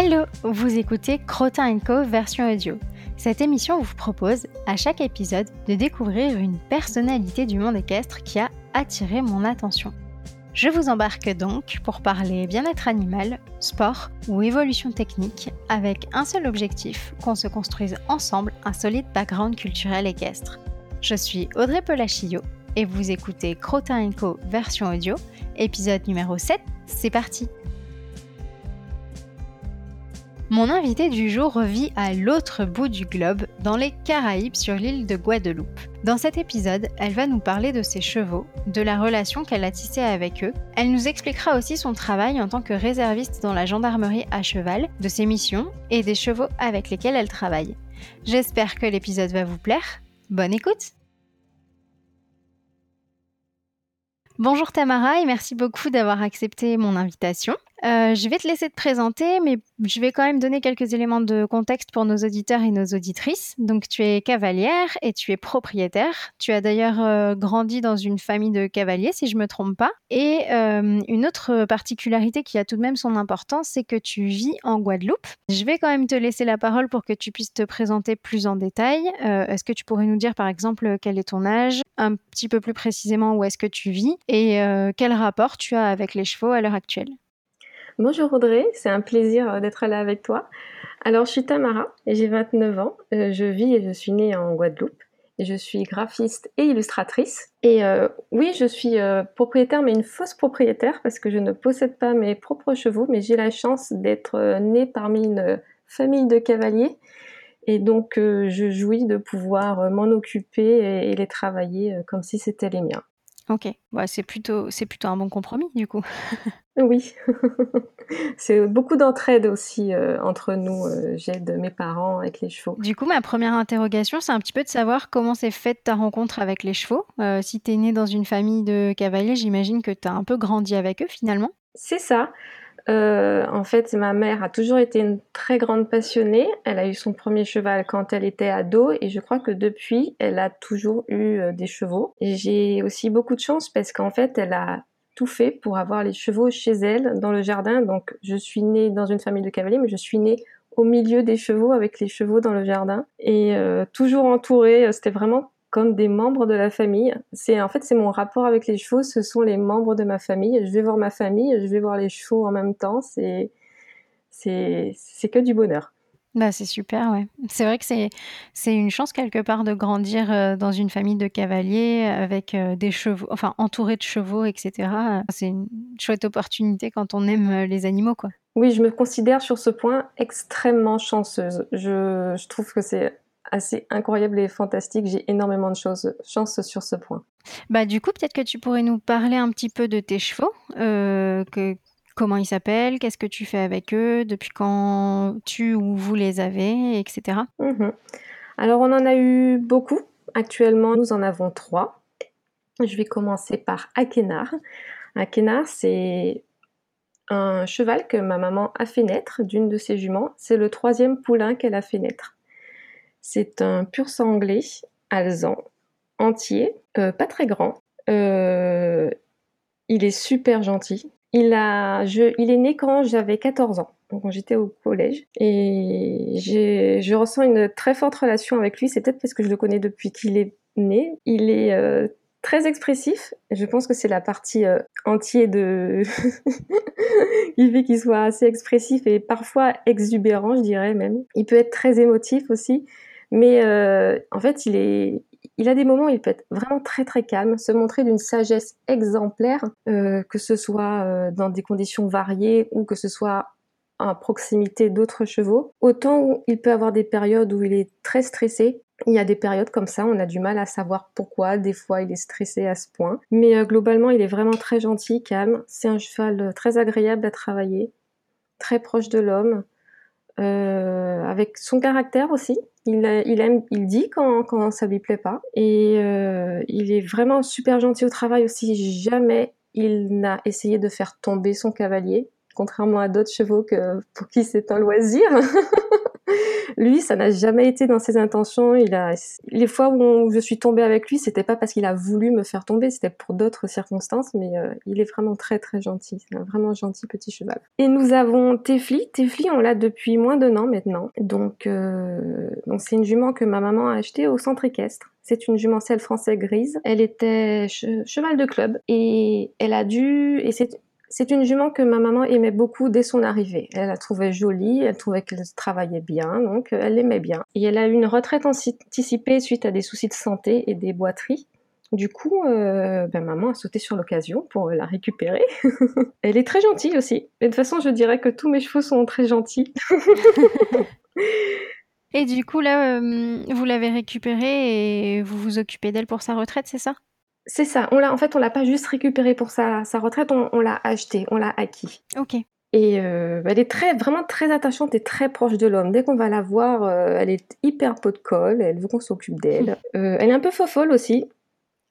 Hello, vous écoutez Crotin Co version audio. Cette émission vous propose, à chaque épisode, de découvrir une personnalité du monde équestre qui a attiré mon attention. Je vous embarque donc pour parler bien-être animal, sport ou évolution technique avec un seul objectif, qu'on se construise ensemble un solide background culturel équestre. Je suis Audrey Polachillo et vous écoutez Crotin Co version audio, épisode numéro 7, c'est parti mon invité du jour vit à l'autre bout du globe, dans les Caraïbes sur l'île de Guadeloupe. Dans cet épisode, elle va nous parler de ses chevaux, de la relation qu'elle a tissée avec eux. Elle nous expliquera aussi son travail en tant que réserviste dans la gendarmerie à cheval, de ses missions et des chevaux avec lesquels elle travaille. J'espère que l'épisode va vous plaire. Bonne écoute Bonjour Tamara et merci beaucoup d'avoir accepté mon invitation. Euh, je vais te laisser te présenter, mais je vais quand même donner quelques éléments de contexte pour nos auditeurs et nos auditrices. Donc, tu es cavalière et tu es propriétaire. Tu as d'ailleurs euh, grandi dans une famille de cavaliers, si je me trompe pas. Et euh, une autre particularité qui a tout de même son importance, c'est que tu vis en Guadeloupe. Je vais quand même te laisser la parole pour que tu puisses te présenter plus en détail. est-ce que tu pourrais nous dire, par exemple, quel est ton âge, un petit peu plus précisément où est-ce que tu vis? Et quel rapport tu as avec les chevaux à l'heure actuelle? Bonjour Audrey, c'est un plaisir euh, d'être là avec toi. Alors je suis Tamara et j'ai 29 ans. Euh, je vis et je suis née en Guadeloupe. Et je suis graphiste et illustratrice. Et euh, oui, je suis propriétaire, mais une fausse propriétaire parce que je ne possède pas mes propres chevaux, mais j'ai la chance d'être née parmi une famille de cavaliers. Et donc, je jouis de pouvoir m'en occuper et, les travailler comme si c'était les miens. Ok, ouais, c'est plutôt, c'est plutôt un bon compromis du coup. oui, c'est beaucoup d'entraide aussi euh, entre nous. Euh, j'aide mes parents avec les chevaux. Du coup, ma première interrogation, c'est un petit peu de savoir comment s'est faite ta rencontre avec les chevaux. Euh, si tu es né dans une famille de cavaliers, j'imagine que tu as un peu grandi avec eux finalement. C'est ça. Euh, en fait, ma mère a toujours été une très grande passionnée. Elle a eu son premier cheval quand elle était ado et je crois que depuis, elle a toujours eu euh, des chevaux. J'ai aussi beaucoup de chance parce qu'en fait, elle a tout fait pour avoir les chevaux chez elle dans le jardin. Donc, je suis née dans une famille de cavaliers, mais je suis née au milieu des chevaux avec les chevaux dans le jardin et euh, toujours entourée. C'était vraiment comme des membres de la famille. C'est en fait c'est mon rapport avec les chevaux, ce sont les membres de ma famille. Je vais voir ma famille, je vais voir les chevaux en même temps. C'est c'est c'est que du bonheur. Bah, c'est super, ouais. C'est vrai que c'est, c'est une chance quelque part de grandir euh, dans une famille de cavaliers avec euh, des chevaux, enfin entouré de chevaux, etc. C'est une chouette opportunité quand on aime euh, les animaux, quoi. Oui, je me considère sur ce point extrêmement chanceuse. Je, je trouve que c'est assez incroyable et fantastique. J'ai énormément de choses, chance sur ce point. Bah, du coup, peut-être que tu pourrais nous parler un petit peu de tes chevaux. Euh, que, comment ils s'appellent Qu'est-ce que tu fais avec eux Depuis quand tu ou vous les avez Etc. Mhm. Alors, on en a eu beaucoup. Actuellement, nous en avons trois. Je vais commencer par Akenar. Akenar, c'est un cheval que ma maman a fait naître d'une de ses juments. C'est le troisième poulain qu'elle a fait naître. C'est un pur sang anglais, alezan, entier, euh, pas très grand. Euh, il est super gentil. Il, a, je, il est né quand j'avais 14 ans, quand j'étais au collège. Et je ressens une très forte relation avec lui. C'est peut-être parce que je le connais depuis qu'il est né. Il est euh, très expressif. Je pense que c'est la partie entier de. il fait qu'il soit assez expressif et parfois exubérant, je dirais même. Il peut être très émotif aussi. Mais euh, en fait, il, est, il a des moments où il peut être vraiment très très calme, se montrer d'une sagesse exemplaire, euh, que ce soit euh, dans des conditions variées ou que ce soit à proximité d'autres chevaux. Autant où il peut avoir des périodes où il est très stressé. Il y a des périodes comme ça, on a du mal à savoir pourquoi. Des fois, il est stressé à ce point. Mais euh, globalement, il est vraiment très gentil, calme. C'est un cheval très agréable à travailler, très proche de l'homme. Euh, avec son caractère aussi. Il, aime, il dit quand, quand ça lui plaît pas. Et euh, il est vraiment super gentil au travail aussi. Jamais il n'a essayé de faire tomber son cavalier, contrairement à d'autres chevaux que, pour qui c'est un loisir. lui, ça n'a jamais été dans ses intentions. Il a, les fois où, je suis tombée avec lui, c'était pas parce qu'il a voulu me faire tomber, c'était pour d'autres circonstances, mais euh, il est vraiment très très gentil. C'est un vraiment gentil petit cheval. Et nous avons Tefli. Tefli, on l'a depuis moins d'un an maintenant. Donc, euh, donc c'est une jument que ma maman a achetée au centre équestre. C'est une jumentelle française grise. Elle était cheval de club et elle a dû, et c'est c'est une jument que ma maman aimait beaucoup dès son arrivée. Elle la trouvait jolie, elle trouvait qu'elle travaillait bien, donc euh, elle l'aimait bien. Et elle a eu une retraite anticipée suite à des soucis de santé et des boiteries. Du coup, euh, ben, maman a sauté sur l'occasion pour la récupérer. elle est très gentille aussi. Et de toute façon, je dirais que tous mes chevaux sont très gentils. et du coup, là, euh, vous l'avez récupérée et vous vous occupez d'elle pour sa retraite, c'est ça? C'est ça. On l'a, en fait, on l'a pas juste récupéré pour sa, retraite, on, l'a acheté, on l'a acquis. Ok. Et euh, elle est très, vraiment très attachante et très proche de l'homme. Dès qu'on va la voir, euh, elle est hyper pot de colle, elle veut qu'on s'occupe d'elle. Euh, elle est un peu fofolle aussi,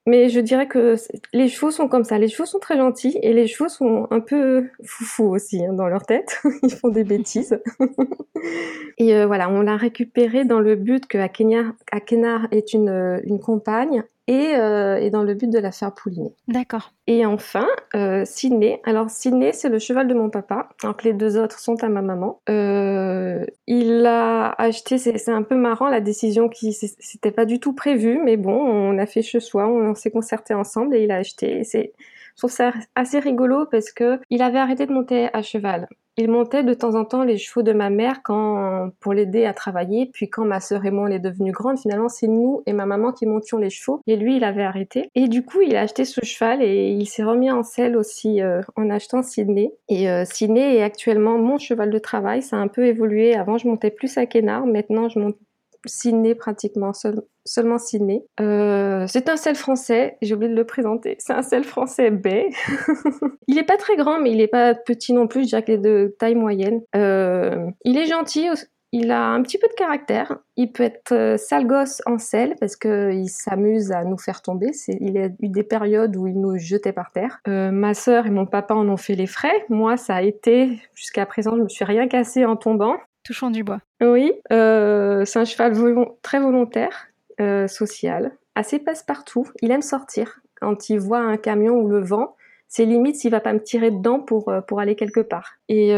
mais je dirais que les chevaux sont comme ça. Les chevaux sont très gentils et les chevaux sont un peu foufous aussi hein, dans leur tête. Ils font des bêtises. et voilà, on l'a récupéré dans le but que Akenar est une, une compagne euh, et, dans le but de la faire pouliner. D'accord. Et enfin, euh, Sydney. Alors Sydney, c'est le cheval de mon papa, alors que les deux autres sont à ma maman. Euh, il l'a acheté, c'est un peu marrant la décision qui c'était pas du tout prévu, mais bon, on a fait ce choix, on, s'est concerté ensemble et il a acheté. C'est je trouve ça assez rigolo parce que il avait arrêté de monter à cheval. Il montait de temps en temps les chevaux de ma mère quand, pour l'aider à travailler. Puis quand ma sœur et moi on est devenue grande, finalement c'est nous et ma maman qui montions les chevaux. Et lui, il avait arrêté. Et du coup, il a acheté ce cheval et il s'est remis en selle aussi euh, en achetant Sydney. Et euh, Sydney est actuellement mon cheval de travail. Ça a un peu évolué. Avant, je montais plus à Kenard. Maintenant, je monte Sydney pratiquement, seulement Sydney. Euh, c'est un sel français, j'ai oublié de le présenter. C'est un sel français baie. il n'est pas très grand, mais il n'est pas petit non plus, je dirais qu'il est de taille moyenne. Euh, il est gentil, il a un petit peu de caractère. Il peut être euh, sale gosse en sel parce qu'il s'amuse à nous faire tomber. Il a eu des périodes où il nous jetait par terre. ma sœur et mon papa en ont fait les frais. Moi, ça a été, jusqu'à présent, je me suis rien cassé en tombant. Du bois. Oui, euh, c'est un cheval très volontaire, euh, social, assez passe-partout. Il aime sortir. Quand il voit un camion ou le vent, c'est limite s'il va pas me tirer dedans pour, euh, pour aller quelque part. Et,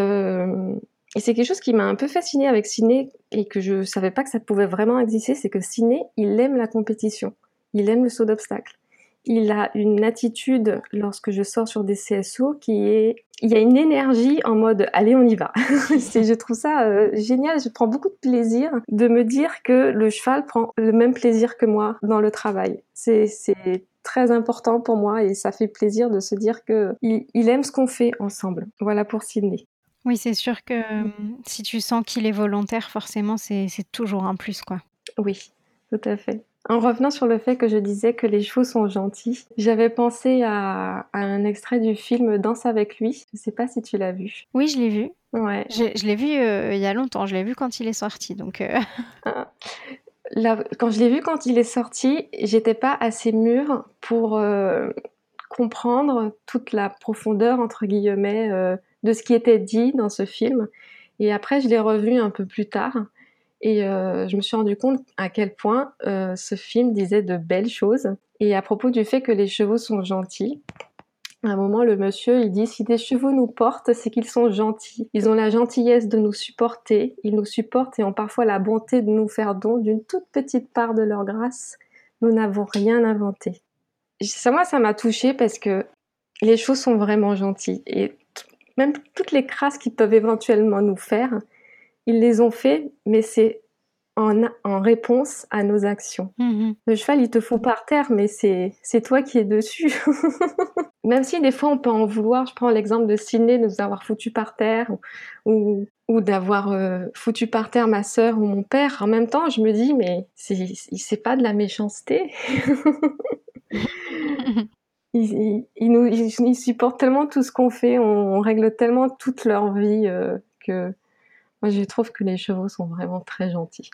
c'est quelque chose qui m'a un peu fasciné avec Ciné et que je savais pas que ça pouvait vraiment exister, c'est que Ciné, il aime la compétition. Il aime le saut d'obstacle il a une attitude lorsque je sors sur des CSO qui est il y a une énergie en mode allez on y va. je trouve ça euh, génial, je prends beaucoup de plaisir de me dire que le cheval prend le même plaisir que moi dans le travail. C'est très important pour moi et ça fait plaisir de se dire que il, aime ce qu'on fait ensemble. Voilà pour Sydney. Oui, c'est sûr que euh, si tu sens qu'il est volontaire, forcément c'est toujours un plus quoi. Oui, tout à fait. En revenant sur le fait que je disais que les chevaux sont gentils, j'avais pensé à, un extrait du film Danse avec lui. Je ne sais pas si tu l'as vu. Oui, je l'ai vu. Ouais. Je, l'ai vu euh, il y a longtemps. Je l'ai vu quand il est sorti. Donc. Euh. Ah. quand je l'ai vu quand il est sorti, j'étais pas assez mûre pour euh, comprendre toute la profondeur entre guillemets de ce qui était dit dans ce film. Et après, je l'ai revu un peu plus tard. Et euh, je me suis rendu compte à quel point euh, ce film disait de belles choses. Et à propos du fait que les chevaux sont gentils, à un moment, le monsieur, il dit si des chevaux nous portent, c'est qu'ils sont gentils. Ils ont la gentillesse de nous supporter. Ils nous supportent et ont parfois la bonté de nous faire don d'une toute petite part de leur grâce. Nous n'avons rien inventé. Ça, moi, ça m'a touchée parce que les chevaux sont vraiment gentils. Et même toutes les crasses qu'ils peuvent éventuellement nous faire, ils les ont fait, mais c'est en, en, réponse à nos actions. Mm-hmm. Le cheval, il te fout par terre, mais c'est toi qui es dessus. Même si des fois on peut en vouloir, je prends l'exemple de Sydney, de nous avoir foutu par terre, ou, ou d'avoir euh, foutu par terre ma sœur ou mon père. En même temps, je me dis, mais c'est pas de la méchanceté. ils, ils, nous, ils, supportent tellement tout ce qu'on fait, on, règle tellement toute leur vie euh, que moi, je trouve que les chevaux sont vraiment très gentils.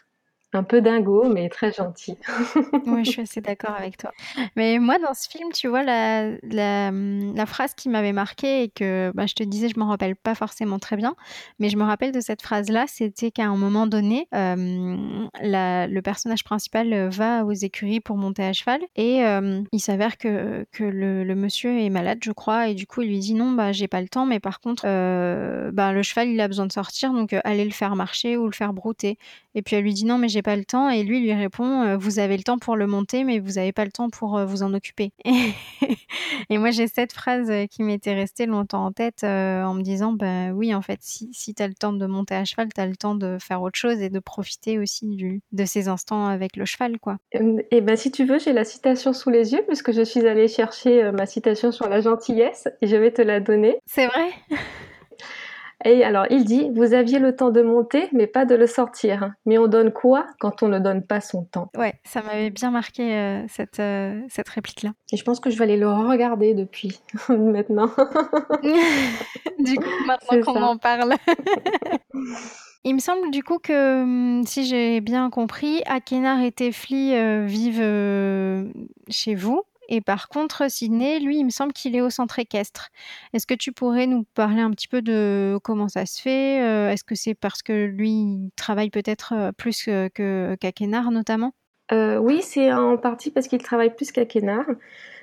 Un peu dingo, mais très gentil. Oui, je suis assez d'accord avec toi. Mais moi, dans ce film, tu vois, la, la, phrase qui m'avait marqué et que bah, je te disais, je m'en rappelle pas forcément très bien, mais je me rappelle de cette phrase-là, c'était qu'à un moment donné, euh, le personnage principal va aux écuries pour monter à cheval et euh, il s'avère que, que le, monsieur est malade, je crois, et du coup, il lui dit non, bah, j'ai pas le temps, mais par contre, euh, bah, le cheval, il a besoin de sortir, donc allez le faire marcher ou le faire brouter. Et puis elle lui dit non, mais j'ai pas le temps. Et lui lui répond euh, vous avez le temps pour le monter, mais vous avez pas le temps pour euh, vous en occuper. et moi j'ai cette phrase euh, qui m'était restée longtemps en tête euh, en me disant bah oui, en fait, si, si tu as le temps de monter à cheval, tu as le temps de faire autre chose et de profiter aussi du, de ces instants avec le cheval, quoi. Et ben si tu veux, j'ai la citation sous les yeux puisque je suis allée chercher ma citation sur la gentillesse et je vais te la donner. C'est vrai? Et alors, il dit, vous aviez le temps de monter, mais pas de le sortir. Mais on donne quoi quand on ne donne pas son temps? Ouais, ça m'avait bien marqué euh, cette, euh, cette réplique-là. Et je pense que je vais aller le regarder depuis maintenant. du coup, maintenant qu'on en parle. Il me semble du coup que, hum, si j'ai bien compris, Akenar et Tefli euh, vivent euh, chez vous. Et par contre, Sydney, lui, il me semble qu'il est au centre équestre. Est-ce que tu pourrais nous parler un petit peu de comment ça se fait euh, Est-ce que c'est parce que lui, il travaille peut-être euh, plus que qu'Akenar notamment? Euh, Oui, c'est en partie parce qu'il travaille plus qu'Akenar.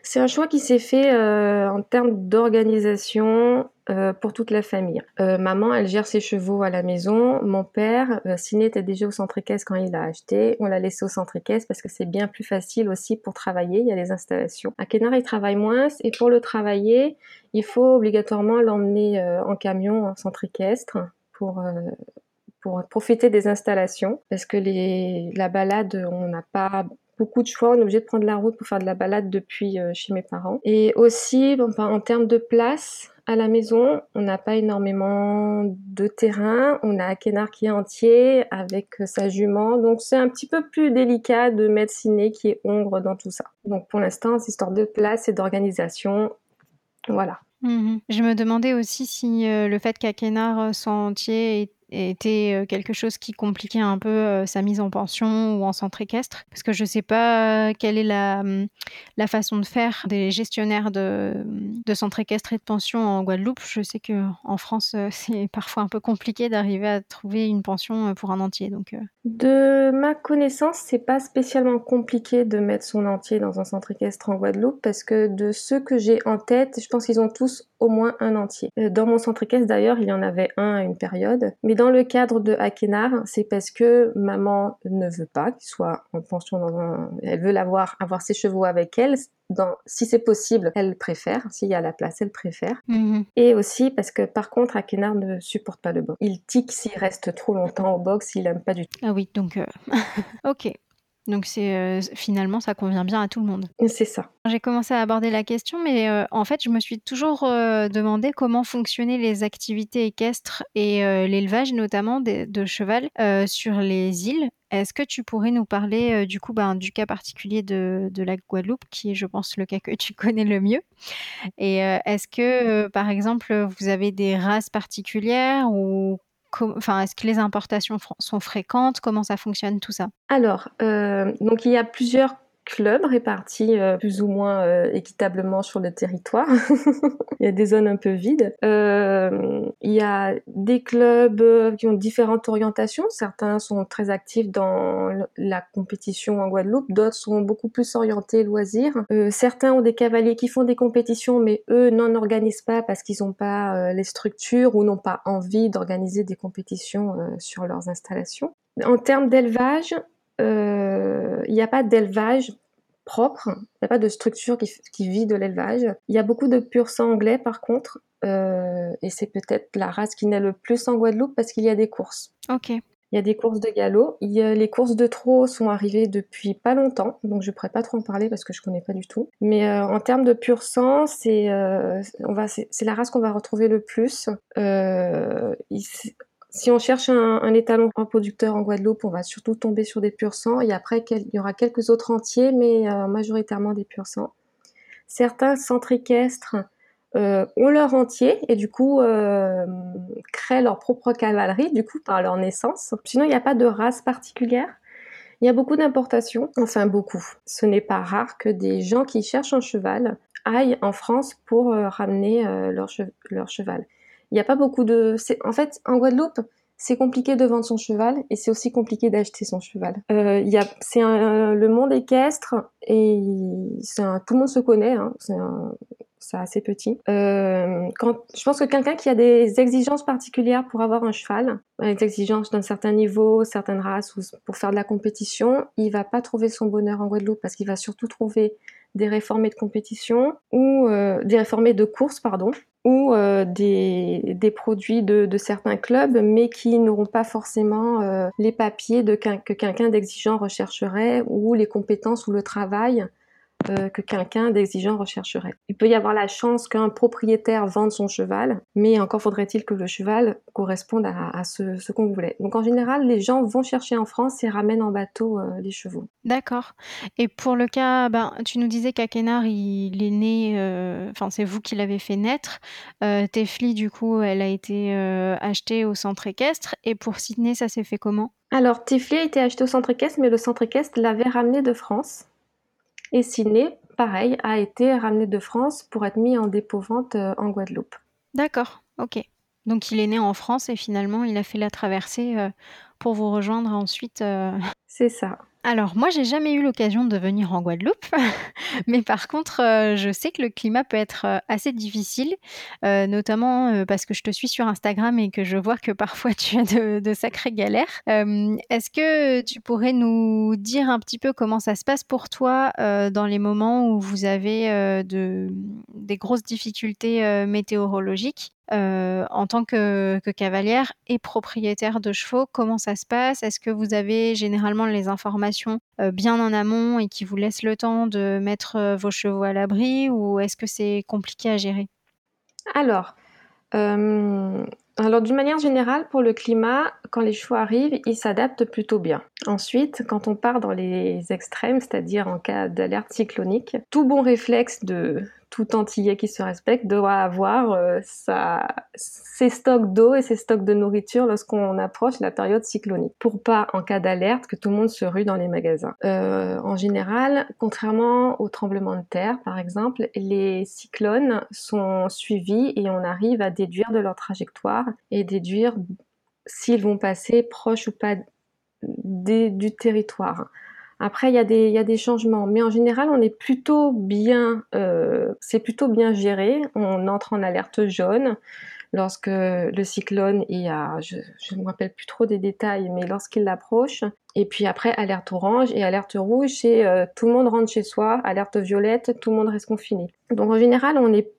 C'est un choix qui s'est fait euh, en termes d'organisation euh, pour toute la famille. Maman, elle gère ses chevaux à la maison. Mon père, Ciné était déjà au centre équestre quand il l'a acheté. On l'a laissé au centre équestre parce que c'est bien plus facile aussi pour travailler. Il y a les installations. À Kenar, il travaille moins et pour le travailler, il faut obligatoirement l'emmener en camion en centre équestre pour pour profiter des installations parce que les, la balade, on n'a pas beaucoup de choix. On est obligé de prendre la route pour faire de la balade depuis euh, chez mes parents. Et aussi, enfin, en termes de place, à la maison, on n'a pas énormément de terrain. On a Akenar qui est entier avec sa jument. Donc c'est un petit peu plus délicat de mettre Ciné qui est hongre dans tout ça. Donc pour l'instant, c'est histoire de place et d'organisation. Voilà. Mmh Je me demandais aussi si euh, le fait qu'Akenar soit entier était quelque chose qui compliquait un peu sa mise en pension ou en centre équestre Parce que je ne sais pas quelle est la, mmh, la façon de faire des gestionnaires de, mmh, de centre équestre et de pension en Guadeloupe. Je sais qu'en France, c'est parfois un peu compliqué d'arriver à trouver une pension pour un entier. Donc, De ma connaissance, c'est pas spécialement compliqué de mettre son entier dans un centre équestre en Guadeloupe parce que de ceux que j'ai en tête, je pense qu'ils ont tous au moins un entier. Dans mon centre équestre d'ailleurs, il y en avait un à une période. Mais le cadre de Akenar, c'est parce que maman ne veut pas qu'il soit en pension dans un... Elle veut l'avoir, avoir ses chevaux avec elle. Dans... Si c'est possible, elle préfère. S'il y a la place, elle préfère. mmh Et aussi parce que par contre, Akenar ne supporte pas le box. Il tique s'il reste trop longtemps au box, il aime pas du tout. Ah oui, donc euh, ok. Donc c'est euh, finalement ça convient bien à tout le monde. C'est ça. J'ai commencé à aborder la question, mais euh, en fait je me suis toujours euh, demandé comment fonctionnaient les activités équestres et l'élevage notamment de, de cheval sur les îles. Est-ce que tu pourrais nous parler du coup ben, du cas particulier de, de la Guadeloupe, qui est je pense le cas que tu connais le mieux? Et est-ce que par exemple vous avez des races particulières ou Enfin, est-ce que les importations sont fréquentes? Comment ça fonctionne tout ça? Alors, euh, donc il y a plusieurs clubs répartis euh, plus ou moins euh, équitablement sur le territoire. il y a des zones un peu vides. Euh, il y a des clubs qui ont différentes orientations. Certains sont très actifs dans la compétition en Guadeloupe, d'autres sont beaucoup plus orientés loisirs. Euh, certains ont des cavaliers qui font des compétitions, mais eux n'en organisent pas parce qu'ils n'ont pas euh, les structures ou n'ont pas envie d'organiser des compétitions euh, sur leurs installations. En termes d'élevage, il n'y a pas d'élevage propre, il n'y a pas de structure qui, qui vit de l'élevage. Il y a beaucoup de pur sang anglais par contre, euh, et c'est peut-être la race qui naît le plus en Guadeloupe parce qu'il y a des courses. Ok. Il y a des courses de galop. Il y a, les courses de trot sont arrivées depuis pas longtemps, donc je pourrais pas trop en parler parce que je connais pas du tout. Mais euh, en termes de pur sang, c'est euh, la race qu'on va retrouver le plus. Euh, il, si on cherche un, étalon reproducteur en Guadeloupe, on va surtout tomber sur des pur sang. Et après, il y aura quelques autres entiers, mais euh, majoritairement des pur sang. Certains centres équestres euh, ont leur entier et du coup euh, créent leur propre cavalerie, du coup par leur naissance. Sinon, il n'y a pas de race particulière. Il y a beaucoup d'importations, enfin beaucoup. Ce n'est pas rare que des gens qui cherchent un cheval aillent en France pour ramener leur, cheval. Il n'y a pas beaucoup de... En fait, en Guadeloupe, c'est compliqué de vendre son cheval et c'est aussi compliqué d'acheter son cheval. Euh, y a, c'est le monde équestre et tout le monde se connaît. Hein, c'est, assez petit. Euh, je pense que quelqu'un qui a des exigences particulières pour avoir un cheval, des exigences d'un certain niveau, certaines races ou pour faire de la compétition, il va pas trouver son bonheur en Guadeloupe parce qu'il va surtout trouver des réformés de compétition ou euh, des réformés de course, pardon, ou euh, des, des, produits de, de, certains clubs, mais qui n'auront pas forcément euh, les papiers de que quelqu'un d'exigeant rechercherait ou les compétences ou le travail euh, que quelqu'un d'exigeant rechercherait. Il peut y avoir la chance qu'un propriétaire vende son cheval, mais encore faudrait-il que le cheval corresponde à, ce, qu'on voulait. Donc en général, les gens vont chercher en France et ramènent en bateau euh, les chevaux. D'accord. Et pour le cas, ben, tu nous disais qu'Akenar, il est né, euh, enfin c'est vous qui l'avez fait naître. Tefli, du coup, elle a été achetée au centre équestre. Et pour Sydney, ça s'est fait comment? Alors, Tifli a été acheté au centre équestre, mais le centre équestre l'avait ramené de France. Et Sydney, pareil, a été ramené de France pour être mis en dépôt-vente euh, en Guadeloupe. D'accord, ok. Donc il est né en France et finalement il a fait la traversée euh, pour vous rejoindre ensuite. Euh, C'est ça. Alors moi, j'ai jamais eu l'occasion de venir en Guadeloupe, mais par contre, euh, je sais que le climat peut être euh, assez difficile, euh, notamment parce que je te suis sur Instagram et que je vois que parfois tu as de, sacrées galères. Est-ce que tu pourrais nous dire un petit peu comment ça se passe pour toi dans les moments où vous avez de, des grosses difficultés météorologiques? Euh, en tant que, cavalière et propriétaire de chevaux, comment ça se passe? Est-ce que vous avez généralement les informations euh, bien en amont et qui vous laissent le temps de mettre euh, vos chevaux à l'abri ou est-ce que c'est compliqué à gérer? Alors, alors d'une manière générale, pour le climat, quand les chevaux arrivent, ils s'adaptent plutôt bien. Ensuite, quand on part dans les extrêmes, c'est-à-dire en cas d'alerte cyclonique, tout bon réflexe de tout antillais qui se respecte doit avoir euh, ses stocks d'eau et ses stocks de nourriture lorsqu'on approche la période cyclonique, pour pas, en cas d'alerte, que tout le monde se rue dans les magasins. Euh, en général, contrairement aux tremblements de terre, par exemple, les cyclones sont suivis et on arrive à déduire de leur trajectoire et déduire s'ils vont passer proche ou pas du territoire. Après, il y, a des, changements, mais en général, on est plutôt bien, euh, c'est plutôt bien géré. On entre en alerte jaune lorsque le cyclone est à, je ne me rappelle plus trop des détails, mais lorsqu'il approche. Et puis après, alerte orange et alerte rouge, c'est euh, tout le monde rentre chez soi. Alerte violette, tout le monde reste confiné. Donc en général, on est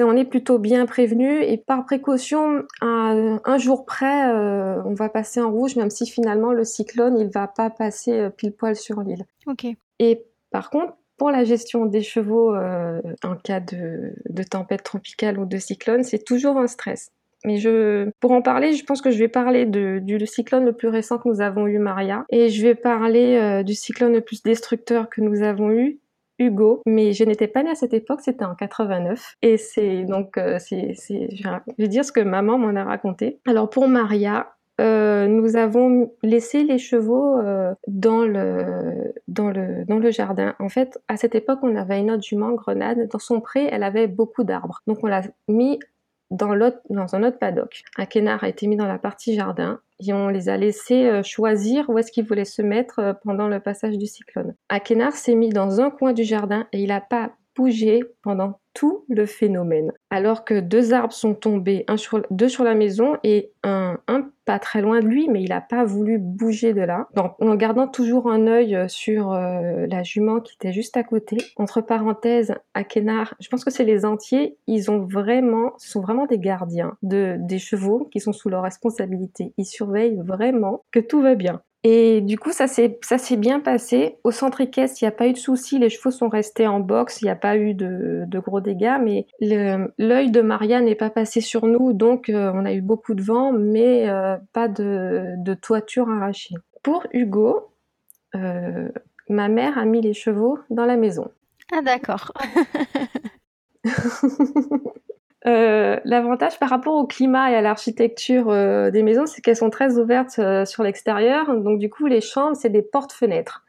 on est plutôt bien prévenu et par précaution, un jour près, euh, on va passer en rouge, même si finalement le cyclone, il va pas passer euh, pile poil sur l'île. Ok. Et par contre, pour la gestion des chevaux euh, en cas de, tempête tropicale ou de cyclone, c'est toujours un stress. Mais je, pour en parler, je pense que je vais parler du cyclone le plus récent que nous avons eu, Maria, et je vais parler du cyclone le plus destructeur que nous avons eu, Mais je n'étais pas née à cette époque, c'était en 89. Et c'est donc, euh, c'est, je vais dire ce que maman m'en a raconté. Alors pour Maria, euh, nous avons laissé les chevaux euh, dans, le, dans, le, dans le jardin. En fait, à cette époque, on avait une autre jument, Grenade. Dans son pré, elle avait beaucoup d'arbres. Donc on l'a mis dans, un autre paddock. Un a été mis dans la partie jardin et on les a laissés euh, choisir où est-ce qu'ils voulaient se mettre euh, pendant le passage du cyclone. Akenar s'est mis dans un coin du jardin et il n'a pas bougé pendant tout le phénomène. Alors que deux arbres sont tombés, un sur, deux sur la maison et un, un pas très loin de lui, mais il n'a pas voulu bouger de là. en gardant toujours un œil euh, sur euh, la jument qui était juste à côté. Entre parenthèses, à Kenard, je pense que c'est les entiers, ils ont vraiment, sont vraiment des gardiens de, des chevaux qui sont sous leur responsabilité. Ils surveillent vraiment que tout va bien. Et du coup, ça s'est, ça s'est bien passé. Au centre équestre, il n'y a pas eu de soucis. Les chevaux sont restés en boxe. Il n'y a pas eu de, de gros dégâts. Mais l'œil de Maria n'est pas passé sur nous. Donc, euh, on a eu beaucoup de vent, mais euh, pas de, de, toiture arrachée. Pour Hugo, euh, ma mère a mis les chevaux dans la maison. Ah, d'accord. Euh, l'avantage par rapport au climat et à l'architecture des maisons, c'est qu'elles sont très ouvertes sur l'extérieur. Donc du coup, les chambres, c'est des portes-fenêtres.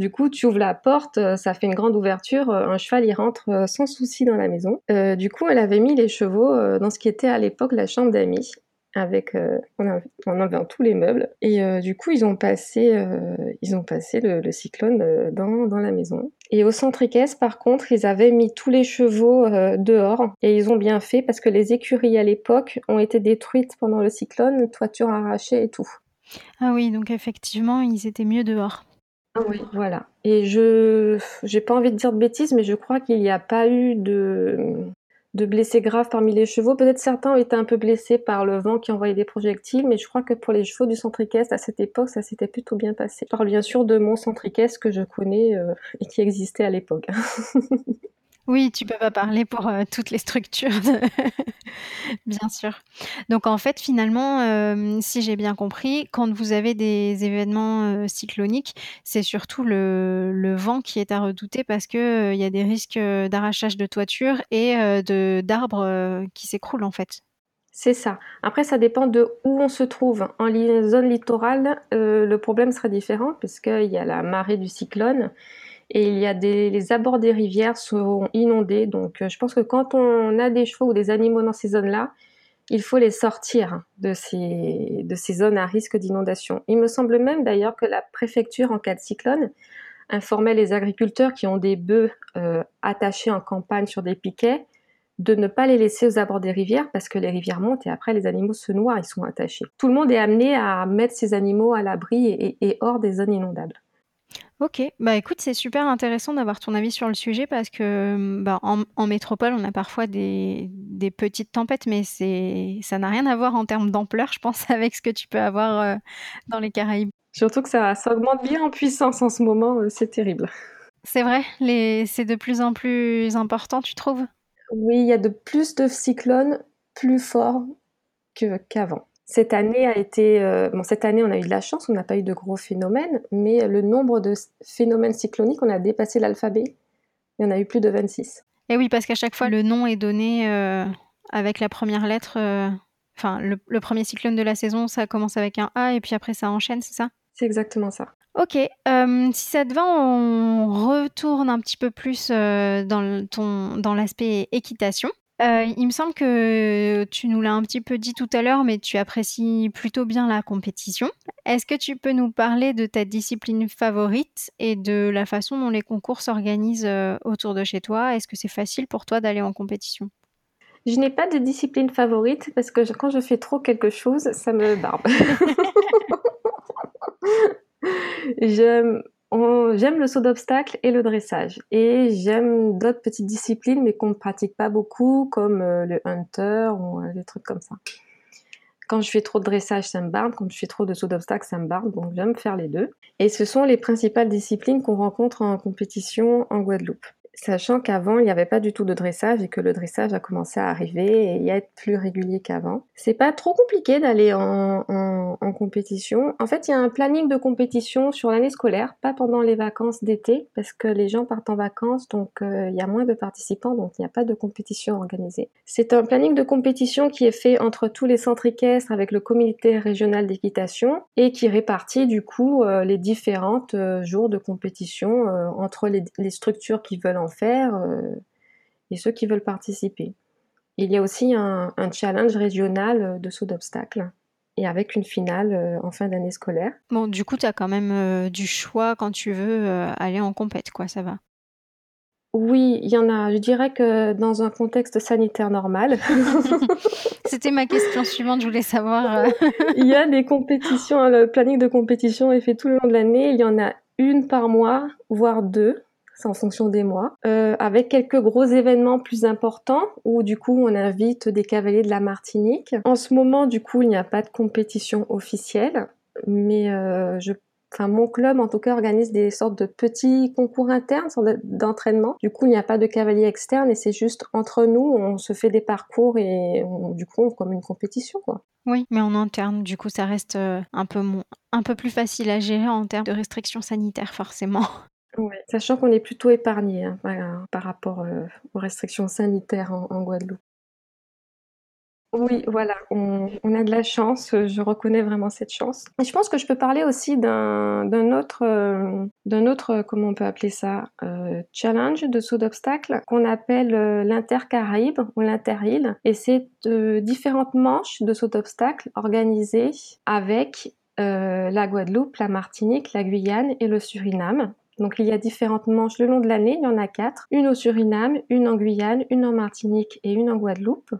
Du coup, tu ouvres la porte, euh, ça fait une grande ouverture, euh, un cheval y rentre euh, sans souci dans la maison. du coup, elle avait mis les chevaux dans ce qui était à l'époque la chambre d'amis avec en, en tous les meubles. Et du coup ils ont passé ils ont passé le, cyclone dans, la maison. Et au centre équestre par contre ils avaient mis tous les chevaux dehors. Et ils ont bien fait parce que les écuries à l'époque ont été détruites pendant le cyclone toiture arrachée et tout. Ah oui donc effectivement ils étaient mieux dehors. Ah oui, voilà. Et je j'ai pas envie de dire de bêtises, mais je crois qu'il n'y a pas eu de, de blessés graves parmi les chevaux. Peut-être certains ont été un peu blessés par le vent qui envoyait des projectiles, mais je crois que pour les chevaux du centre équestre, à cette époque, ça s'était plutôt bien passé. Je parle bien sûr de mon centre équestre que je connais euh, et qui existait à l'époque. Oui, tu peux pas parler pour, euh, toutes les structures bien sûr. Donc en fait, finalement, euh, si j'ai bien compris, quand vous avez des événements, euh, cycloniques, c'est surtout le vent qui est à redouter parce qu'il y a des risques, d'arrachage de toiture et de d'arbres, qui s'écroulent, en fait? C'est ça. Après, ça dépend de où on se trouve. En zone littorale, le problème sera différent puisqu'il y a la marée du cyclone et il y a des les abords des rivières seront inondés. Donc, euh, je pense que quand on a des chevaux ou des animaux dans ces zones-là, il faut les sortir de ces, de ces zones à risque d'inondation. Il me semble même d'ailleurs que la préfecture, en cas de cyclone, informait les agriculteurs qui ont des bœufs euh, attachés en campagne sur des piquets de ne pas les laisser aux abords des rivières parce que les rivières montent et après les animaux se noient, ils sont attachés. Tout le monde est amené à mettre ces animaux à l'abri et hors des zones inondables. OK. Bah, écoute, c'est super intéressant d'avoir ton avis sur le sujet parce que, mmh, bah, en métropole, on a parfois des des petites tempêtes, mais c'est ça n'a rien à voir en termes d'ampleur, je pense, avec ce que tu peux avoir, heu, dans les Caraïbes. Surtout que ça ça augmente bien en puissance en ce moment, euh, c'est terrible. C'est vrai? Les c'est de plus en plus important, tu trouves? Oui, il y a de plus de cyclones plus forts qu'avant. Cette année a été, euh, bon, cette année on a eu de la chance, on n'a pas eu de gros phénomènes, mais le nombre de phénomènes cycloniques, on a dépassé l'alphabet. Il y en a eu plus de 26. Et oui, parce qu'à chaque fois le nom est donné euh, avec la première lettre. Euh, enfin, le, premier cyclone de la saison, ça commence avec un A et puis après ça enchaîne, c'est ça? C'est exactement ça. Ok, si ça te va, on retourne un petit peu plus dans, ton, dans l'aspect équitation. Euh, il me semble que tu nous l'as un petit peu dit tout à l'heure, mais tu apprécies plutôt bien la compétition. Est-ce que tu peux nous parler de ta discipline favorite et de la façon dont les concours s'organisent euh, autour de chez toi? Est-ce que c'est facile pour toi d'aller en compétition? Je n'ai pas de discipline favorite parce que quand je fais trop quelque chose, ça me barbe. J'aime j'aime le saut d'obstacle et le dressage. Et j'aime d'autres petites disciplines, mais qu'on ne pratique pas beaucoup, comme euh, le hunter ou euh, des trucs comme ça. Quand je fais trop de dressage, ça me barbe. Quand je fais trop de saut d'obstacle, ça me barbe. Donc j'aime faire les deux. Et ce sont les principales disciplines qu'on rencontre en compétition en Guadeloupe sachant qu'avant il n'y avait pas du tout de dressage et que le dressage a commencé à arriver et à être plus régulier qu'avant. C'est pas trop compliqué d'aller en, compétition. En fait, il y a un planning de compétition sur l'année scolaire, pas pendant les vacances d'été, parce que les gens partent en vacances, donc euh, il y a moins de participants, donc il n'y a pas de compétition organisée. C'est un planning de compétition qui est fait entre tous les centres équestres avec le comité régional d'équitation et qui répartit du coup euh, les différents euh, jours de compétition entre les, les structures qui veulent en faire euh, et ceux qui veulent participer. Il y a aussi un, challenge régional euh, de saut d'obstacles et avec une finale euh, en fin d'année scolaire. Bon, du coup, tu as quand même du choix quand tu veux aller en compète, quoi, ça va. Oui, il y en a. Je dirais que dans un contexte sanitaire normal. C'était ma question suivante, je voulais savoir. il y a des compétitions, le planning de compétition est fait tout le long de l'année. Il y en a une par mois, voire deux en fonction des mois, euh, avec quelques gros événements plus importants où du coup on invite des cavaliers de la Martinique. En ce moment du coup il n'y a pas de compétition officielle, mais euh, je Enfin, mon club, en tout cas, organise des sortes de petits concours internes d'entraînement. Du coup, il n'y a pas de cavalier externe et c'est juste entre nous, on se fait des parcours et du coup, comme une compétition, quoi. Oui, mais en interne, du coup, ça reste euh, un peu, un peu plus facile à gérer en termes de restrictions sanitaires, forcément. Sachant qu'on est plutôt épargné hein, par rapport euh, aux restrictions sanitaires en Guadeloupe. Oui, voilà, on, a de la chance, je reconnais vraiment cette chance. Et je pense que je peux parler aussi d'un autre, euh, d'un autre, comment on peut appeler ça, euh, challenge de saut d'obstacle qu'on appelle euh, l'inter-Caraïbe ou l'inter-île. Et c'est différentes manches de saut d'obstacle organisées avec la Guadeloupe, la Martinique, la Guyane et le Suriname. Donc il y a différentes manches le long de l'année, il y en a quatre. Une au Suriname, une en Guyane, une en Martinique et une en Guadeloupe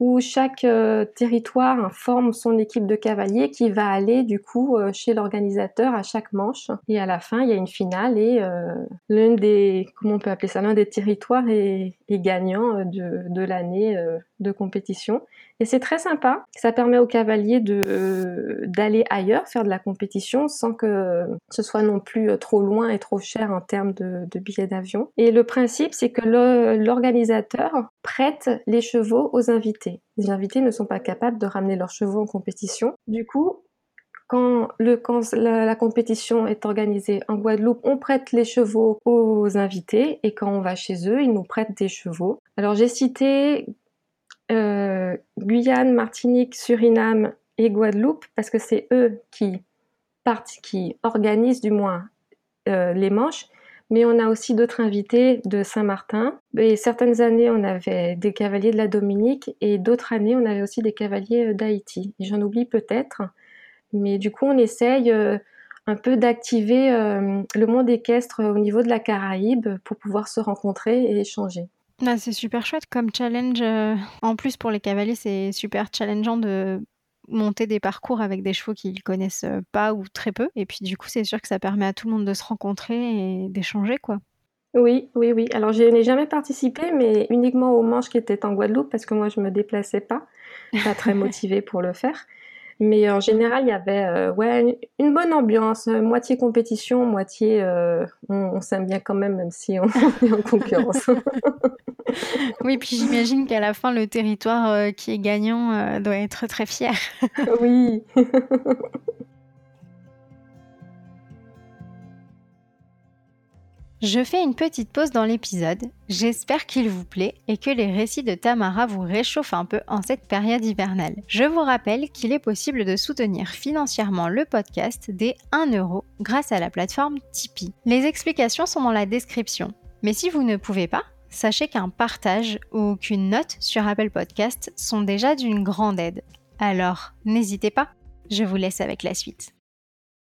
où chaque euh, territoire forme son équipe de cavaliers qui va aller du coup euh, chez l'organisateur à chaque manche et à la fin il y a une finale et euh, l'un des comment peut appeler ça des territoires est, gagnant de l'année de compétition et c'est très sympa. Ça permet aux cavaliers de d'aller ailleurs faire de la compétition sans que ce soit non plus trop loin et trop cher en termes de, billets d'avion. Et le principe, c'est que l'organisateur prête les chevaux aux invités. Les invités ne sont pas capables de ramener leurs chevaux en compétition. Du coup, quand, le, quand la, compétition est organisée en Guadeloupe, on prête les chevaux aux invités et quand on va chez eux, ils nous prêtent des chevaux. Alors j'ai cité euh, Guyane, Martinique, Suriname et Guadeloupe, parce que c'est eux qui organisent du moins euh, les manches. Mais on a aussi d'autres invités de Saint-Martin. Et certaines années, on avait des cavaliers de la Dominique et d'autres années, on avait aussi des cavaliers euh, d'Haïti. J'en oublie peut-être. Mais du coup, on essaye un peu d'activer le monde équestre au niveau de la Caraïbe pour pouvoir se rencontrer et échanger. Ah, c'est super chouette comme challenge. Euh, en plus, pour les cavaliers, c'est super challengeant de monter des parcours avec des chevaux qu'ils connaissent euh, pas ou très peu. Et puis, du coup, c'est sûr que ça permet à tout le monde de se rencontrer et d'échanger, quoi. Oui, oui, oui. Alors, je n'ai jamais participé, mais uniquement aux manches qui étaient en Guadeloupe, parce que moi, je me déplaçais pas, pas très motivée pour le faire. Mais en général, il y avait euh, ouais, une bonne ambiance, moitié compétition, moitié on, s'aime bien quand même, même si on est en concurrence. oui, puis j'imagine qu'à la fin, le territoire euh, qui est gagnant euh, doit être très fier. oui. Je fais une petite pause dans l'épisode. J'espère qu'il vous plaît et que les récits de Tamara vous réchauffent un peu en cette période hivernale. Je vous rappelle qu'il est possible de soutenir financièrement le podcast dès 1 euro grâce à la plateforme Tipeee. Les explications sont dans la description. Mais si vous ne pouvez pas, sachez qu'un partage ou qu'une note sur Apple Podcast sont déjà d'une grande aide. Alors, n'hésitez pas, je vous laisse avec la suite.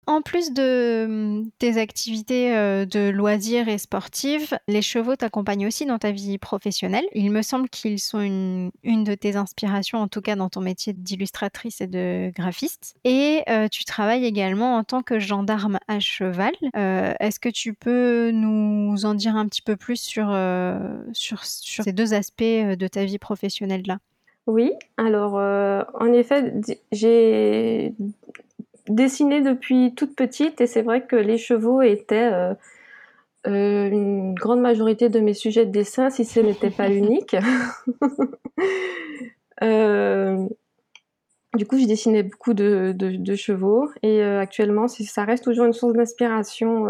En plus de tes activités euh, de loisirs et sportives, les chevaux t'accompagnent aussi dans ta vie professionnelle. Il me semble qu'ils sont une, de tes inspirations, en tout cas dans ton métier d'illustratrice et de graphiste. Et euh, tu travailles également en tant que gendarme à cheval. Euh, est-ce que tu peux nous en dire un petit peu plus sur, ces deux aspects de ta vie professionnelle-là? Oui, alors en effet, j'ai dessinée depuis toute petite et c'est vrai que les chevaux étaient euh, euh, une grande majorité de mes sujets de dessin, si ce n'était pas l'unique. Euh, du coup, je dessinais beaucoup de, chevaux et actuellement, ça reste toujours une source d'inspiration,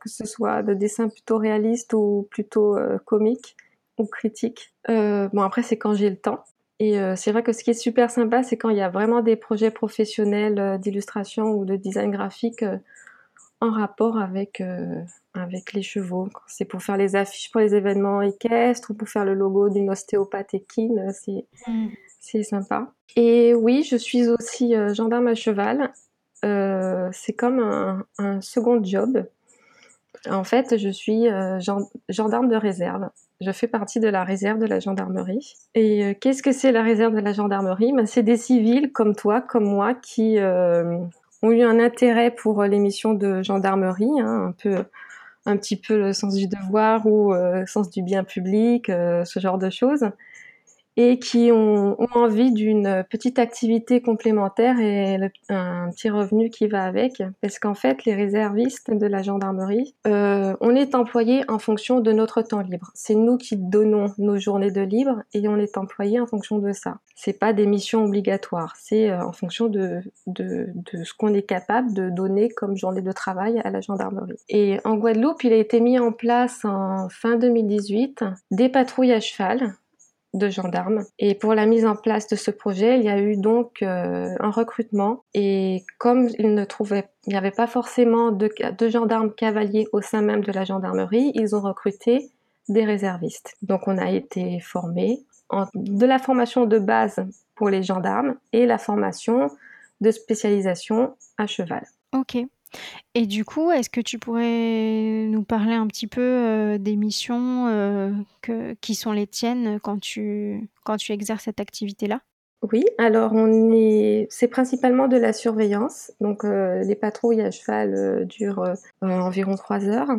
que ce soit de dessins plutôt réalistes ou plutôt comiques ou critiques. bon, après, c'est quand j'ai le temps. Et euh, c'est vrai que ce qui est super sympa, c'est quand il y a vraiment des projets professionnels euh, d'illustration ou de design graphique euh, en rapport avec, avec les chevaux. C'est pour faire les affiches pour les événements équestres ou pour faire le logo d'une ostéopathe équine, c'est mmh. c'est sympa. Et oui, je suis aussi gendarme à cheval. c'est comme un, un, second job. En fait, je suis gendarme de réserve. Je fais partie de la réserve de la gendarmerie. Et euh, qu'est-ce que c'est la réserve de la gendarmerie? Ben, C'est des civils comme toi, comme moi, qui euh, ont eu un intérêt pour euh, les missions de gendarmerie, hein, un peu un petit peu le sens du devoir ou le sens du bien public, ce genre de choses et qui ont, envie d'une petite activité complémentaire et un petit revenu qui va avec. Parce qu'en fait, les réservistes de la gendarmerie, euh, on est employé en fonction de notre temps libre. C'est nous qui donnons nos journées de libre et on est employé en fonction de ça. C'est pas des missions obligatoires, c'est euh, en fonction de, de, de ce qu'on est capable de donner comme journée de travail à la gendarmerie. Et en Guadeloupe, il a été mis en place en fin 2018 des patrouilles à cheval de gendarmes. Et pour la mise en place de ce projet, il y a eu donc un recrutement. Et comme il ne trouvait, il n'y avait pas forcément de, de gendarmes cavaliers au sein même de la gendarmerie, ils ont recruté des réservistes. Donc on a été formés de la formation de base pour les gendarmes et la formation de spécialisation à cheval. Ok. Et du coup, est-ce que tu pourrais nous parler un petit peu euh, des missions euh, qui sont les tiennes quand tu, quand tu exerces cette activité-là? Oui, alors c'est principalement de la surveillance. Donc euh, les patrouilles à cheval durent environ trois heures.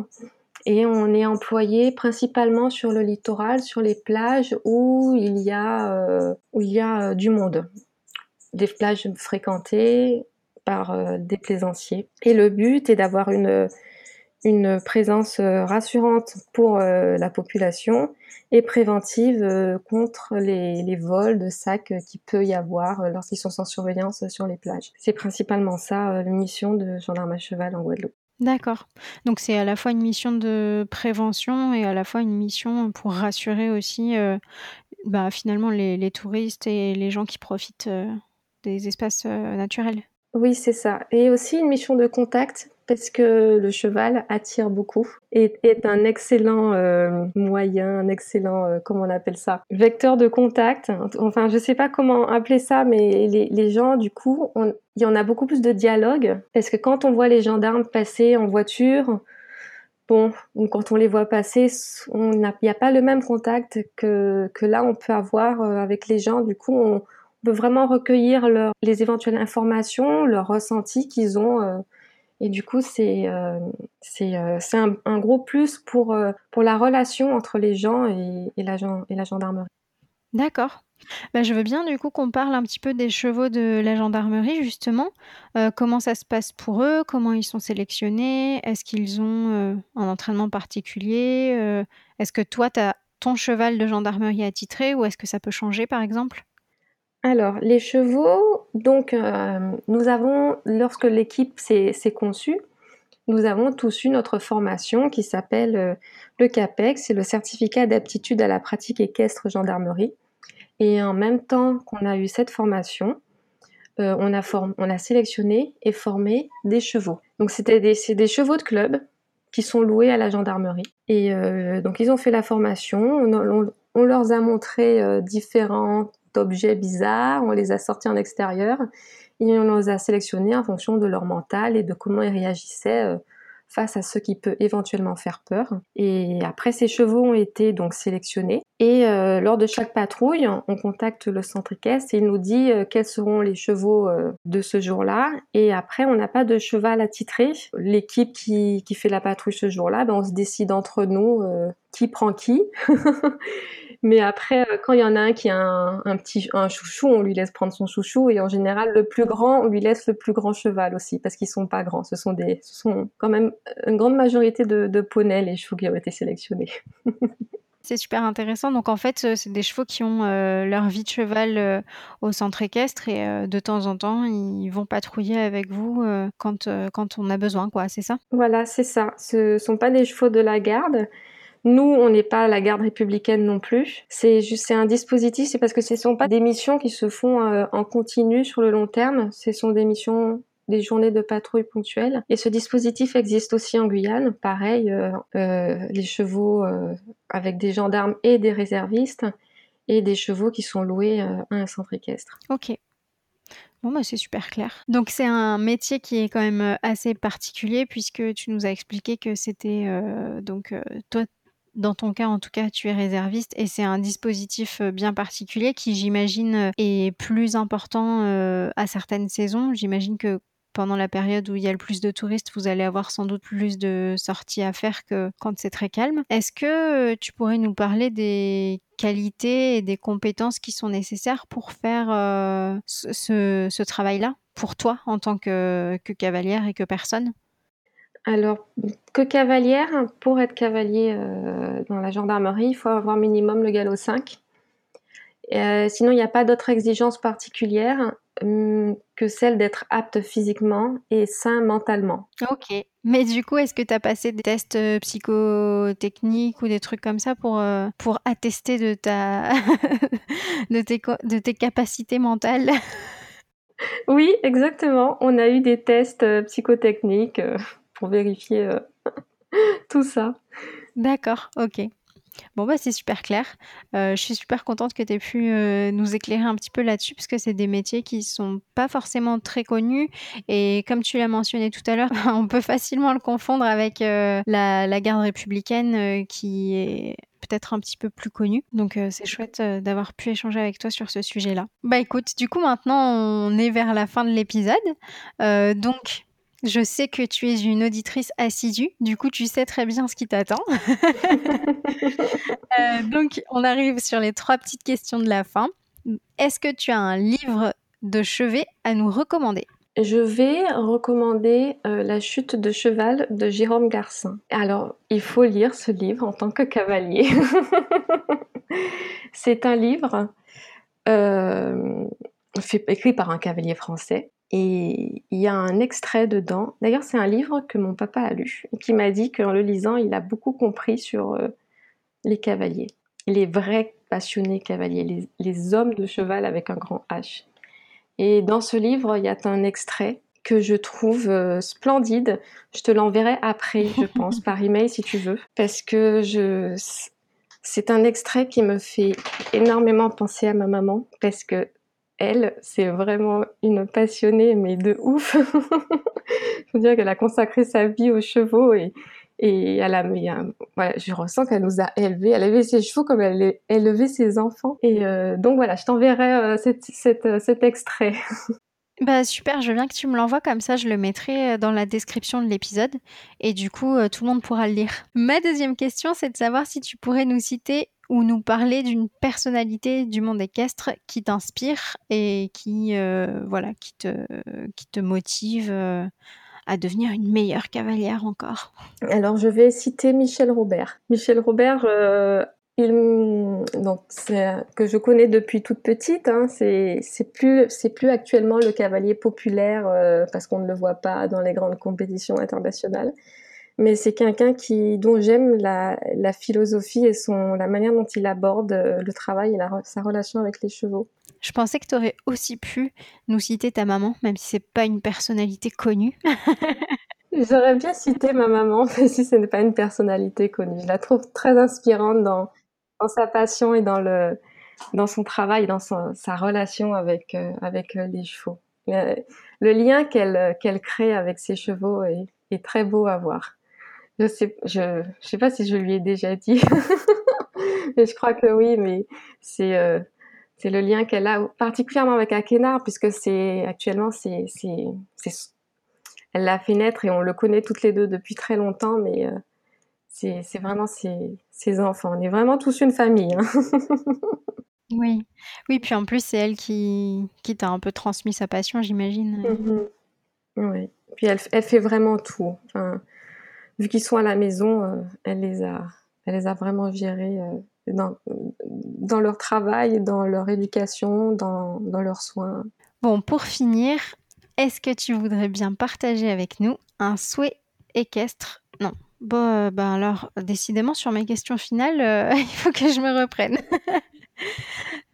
Et on est employé principalement sur le littoral, sur les plages où il y a, où il y a du monde. Des plages fréquentées, euh, des plaisanciers. Et le but est d'avoir une, présence euh, rassurante pour euh, la population et préventive contre les, vols de sacs qui peut y avoir lorsqu'ils sont sans surveillance sur les plages. C'est principalement ça la mission de gendarme à cheval en Guadeloupe. D'accord. Donc c'est à la fois une mission de prévention et à la fois une mission pour rassurer aussi bah, finalement les, touristes et les gens qui profitent des espaces naturels. Oui, c'est ça. Et aussi une mission de contact parce que le cheval attire beaucoup et est un excellent euh, moyen, un excellent, euh, comment on appelle ça, vecteur de contact. Enfin, je sais pas comment appeler ça, mais les, gens, du coup, il y en a beaucoup plus de dialogue parce que quand on voit les gendarmes passer en voiture, bon, quand on les voit passer, il n'y a pas le même contact que, là on peut avoir euh, avec les gens. Du coup, peut vraiment recueillir les éventuelles informations, leurs ressentis qu'ils ont. Euh, et du coup, c'est euh, euh, un, gros plus pour, la relation entre les gens et, et, la, et la gendarmerie. D'accord. Bah, je veux bien du coup qu'on parle un petit peu des chevaux de la gendarmerie justement. comment ça se passe pour eux? Comment ils sont sélectionnés? Est-ce qu'ils ont un entraînement particulier? Est-ce que toi, tu as ton cheval de gendarmerie attitré ou est-ce que ça peut changer par exemple? Alors, les chevaux, donc, euh, nous avons, lorsque l'équipe s'est conçue, nous avons tous eu notre formation qui s'appelle euh, le CAPEX, c'est le certificat d'aptitude à la pratique équestre gendarmerie. Et en même temps qu'on a eu cette formation, euh, on, a on a sélectionné et formé des chevaux. Donc, c'était des, des chevaux de club qui sont loués à la gendarmerie. Et donc, ils ont fait la formation, on, on leur a montré différents objets bizarres, on les a sortis en extérieur et on les a sélectionnés en fonction de leur mental et de comment ils réagissaient euh, face à ce qui peut éventuellement faire peur. Et après, ces chevaux ont été donc sélectionnés. Et euh, lors de chaque patrouille, on contacte le centre équestre et il nous dit euh, quels seront les chevaux de ce jour-là. Et après, on n'a pas de cheval attitré. L'équipe qui, qui, fait la patrouille ce jour-là, ben, on se décide entre nous qui prend qui. Mais après, euh, quand il y en a un qui a un, petit un chouchou, on lui laisse prendre son chouchou. Et en général, le plus grand, on lui laisse le plus grand cheval aussi, parce qu'ils sont pas grands. Ce sont des, ce sont quand même une grande majorité de, de poneys les chevaux qui ont été sélectionnés. C'est super intéressant. Donc en fait, euh, c'est des chevaux qui ont euh, leur vie de cheval au centre équestre et de temps en temps, ils vont patrouiller avec vous quand, quand on a besoin, quoi. C'est ça? Voilà, c'est ça. Ce sont pas des chevaux de la garde. Nous, on n'est pas la garde républicaine non plus. C'est juste, un dispositif, c'est parce que ce ne sont pas des missions qui se font euh, en continu sur le long terme. Ce sont des missions des journées de patrouille ponctuelles. Et ce dispositif existe aussi en Guyane. Pareil, euh, euh, les chevaux avec des gendarmes et des réservistes et des chevaux qui sont loués à un centre équestre. Ok. Bon, bah, c'est super clair. Donc, c'est un métier qui est quand même assez particulier puisque tu nous as expliqué que c'était donc toi, dans ton cas, en tout cas, tu es réserviste et c'est un dispositif euh, bien particulier qui, j'imagine, euh, est plus important euh, à certaines saisons. J'imagine que pendant la période où il y a le plus de touristes, vous allez avoir sans doute plus de sorties à faire que quand c'est très calme. Est-ce que tu pourrais nous parler des qualités et des compétences qui sont nécessaires pour faire ce, travail-là, pour toi en tant que cavalière et que personne? Alors, que cavalière, pour être cavalier euh, dans la gendarmerie, il faut avoir minimum le galop 5. Euh, sinon, il n'y a pas d'autres exigences particulières hum, que celle d'être apte physiquement et sain mentalement. Ok. Mais du coup, est-ce que tu as passé des tests euh, psychotechniques ou des trucs comme ça pour, euh, pour attester de, ta de, tes, de tes capacités mentales? Oui, exactement. On a eu des tests psychotechniques pour vérifier tout ça. D'accord, ok. Bon, bah, c'est super clair. Euh, je suis super contente que tu aies pu euh, nous éclairer un petit peu là-dessus, parce que c'est des métiers qui sont pas forcément très connus. Et comme tu l'as mentionné tout à l'heure, on peut facilement le confondre avec euh, la, garde républicaine qui est peut-être un petit peu plus connue. Donc c'est chouette d'avoir pu échanger avec toi sur ce sujet-là. Bah écoute, du coup maintenant on est vers la fin de l'épisode. donc je sais que tu es une auditrice assidue, du coup tu sais très bien ce qui t'attend. Euh, donc on arrive sur les trois petites questions de la fin. Est-ce que tu as un livre de chevet à nous recommander? Je vais recommander euh, La chute de cheval de Jérôme Garcin. Alors, il faut lire ce livre en tant que cavalier. C'est un livre euh, écrit par un cavalier français et il y a un extrait dedans. D'ailleurs, c'est un livre que mon papa a lu, qui m'a dit qu'en le lisant, il a beaucoup compris sur euh, les cavaliers, les vrais passionnés cavaliers, les, hommes de cheval avec un grand H. Et dans ce livre, il y a un extrait que je trouve euh, splendide. Je te l'enverrai après, je pense, par email si tu veux, parce que je c'est un extrait qui me fait énormément penser à ma maman parce que elle, c'est vraiment une passionnée, mais de ouf. Je veux dire qu'elle a consacré sa vie aux chevaux et, et elle a, je ressens qu'elle nous a élevés. Elle a élevé ses chevaux comme elle élevé ses enfants. Et euh, donc voilà, je t'enverrai euh, euh, cet extrait. Bah super, je veux bien que tu me l'envoies comme ça, je le mettrai dans la description de l'épisode et du coup tout le monde pourra le lire. Ma deuxième question, c'est de savoir si tu pourrais nous citer ou nous parler d'une personnalité du monde équestre qui t'inspire et qui, euh, voilà, qui, te, qui te motive euh, à devenir une meilleure cavalière encore. Alors, je vais citer Michel Robert. Michel Robert, euh, donc, que je connais depuis toute petite, hein, c'est plus, plus actuellement le cavalier populaire parce qu'on ne le voit pas dans les grandes compétitions internationales mais c'est quelqu'un qui dont j'aime la, la, philosophie et son la manière dont il aborde euh, le travail et sa relation avec les chevaux. Je pensais que tu aurais aussi pu nous citer ta maman, même si c'est pas une personnalité connue. J'aurais bien cité ma maman, même si ce n'est pas une personnalité connue. Je la trouve très inspirante dans, dans sa passion et dans, le, dans son travail, dans sa relation avec, euh, avec euh, les chevaux. Le, le lien qu'elle crée avec ses chevaux est, est très beau à voir. Je sais, je, je sais pas si je lui ai déjà dit, mais je crois que oui, mais c'est euh, c'est le lien qu'elle a particulièrement avec Akenar, puisque c'est actuellement c'est c'est elle l'a fait naître et on le connaît toutes les deux depuis très longtemps, mais euh, c'est c'est vraiment ses, ses enfants. On est vraiment tous une famille. Hein. oui, oui, puis en plus c'est elle qui qui t'a un peu transmis sa passion, j'imagine. Mm-hmm. Oui, puis elle, elle fait vraiment tout. Enfin, vu qu'ils sont à la maison, euh, elle les a, elle les a vraiment gérés euh, dans, dans leur travail, dans leur éducation, dans, dans leurs soins. Bon, pour finir, est-ce que tu voudrais bien partager avec nous un souhait équestre? Non. Bon, ben alors, décidément, sur mes questions finales, il faut que je me reprenne.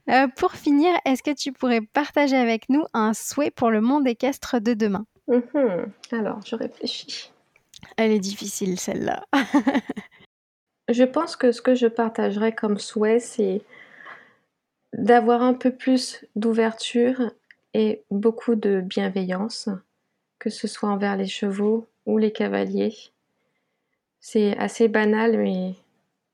pour finir, est-ce que tu pourrais partager avec nous un souhait pour le monde équestre de demain? Mmh Alors, je réfléchis. Elle est difficile celle-là. je pense que ce que je partagerais comme souhait, c'est d'avoir un peu plus d'ouverture et beaucoup de bienveillance, que ce soit envers les chevaux ou les cavaliers. C'est assez banal, mais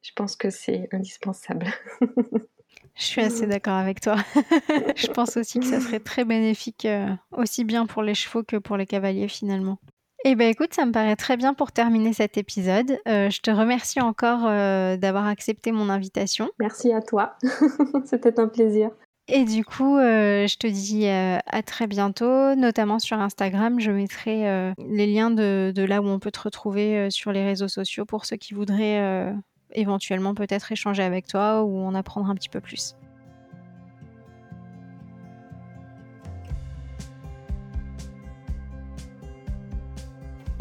je pense que c'est indispensable. Je suis assez d'accord avec toi. je pense aussi que ça serait très bénéfique, euh, aussi bien pour les chevaux que pour les cavaliers finalement. Eh bien écoute, ça me paraît très bien pour terminer cet épisode. Euh, je te remercie encore euh, d'avoir accepté mon invitation. Merci à toi. C'était un plaisir. Et du coup, euh, je te dis à très bientôt, notamment sur Instagram. Je mettrai les liens de, de, là où on peut te retrouver sur les réseaux sociaux pour ceux qui voudraient éventuellement peut-être échanger avec toi ou en apprendre un petit peu plus.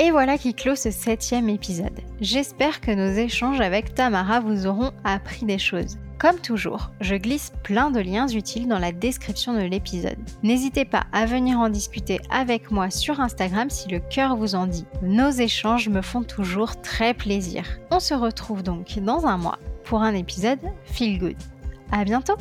Et voilà qui clôt ce septième épisode. J'espère que nos échanges avec Tamara vous auront appris des choses. Comme toujours, je glisse plein de liens utiles dans la description de l'épisode. N'hésitez pas à venir en discuter avec moi sur Instagram si le cœur vous en dit. Nos échanges me font toujours très plaisir. On se retrouve donc dans un mois pour un épisode Feel Good. À bientôt!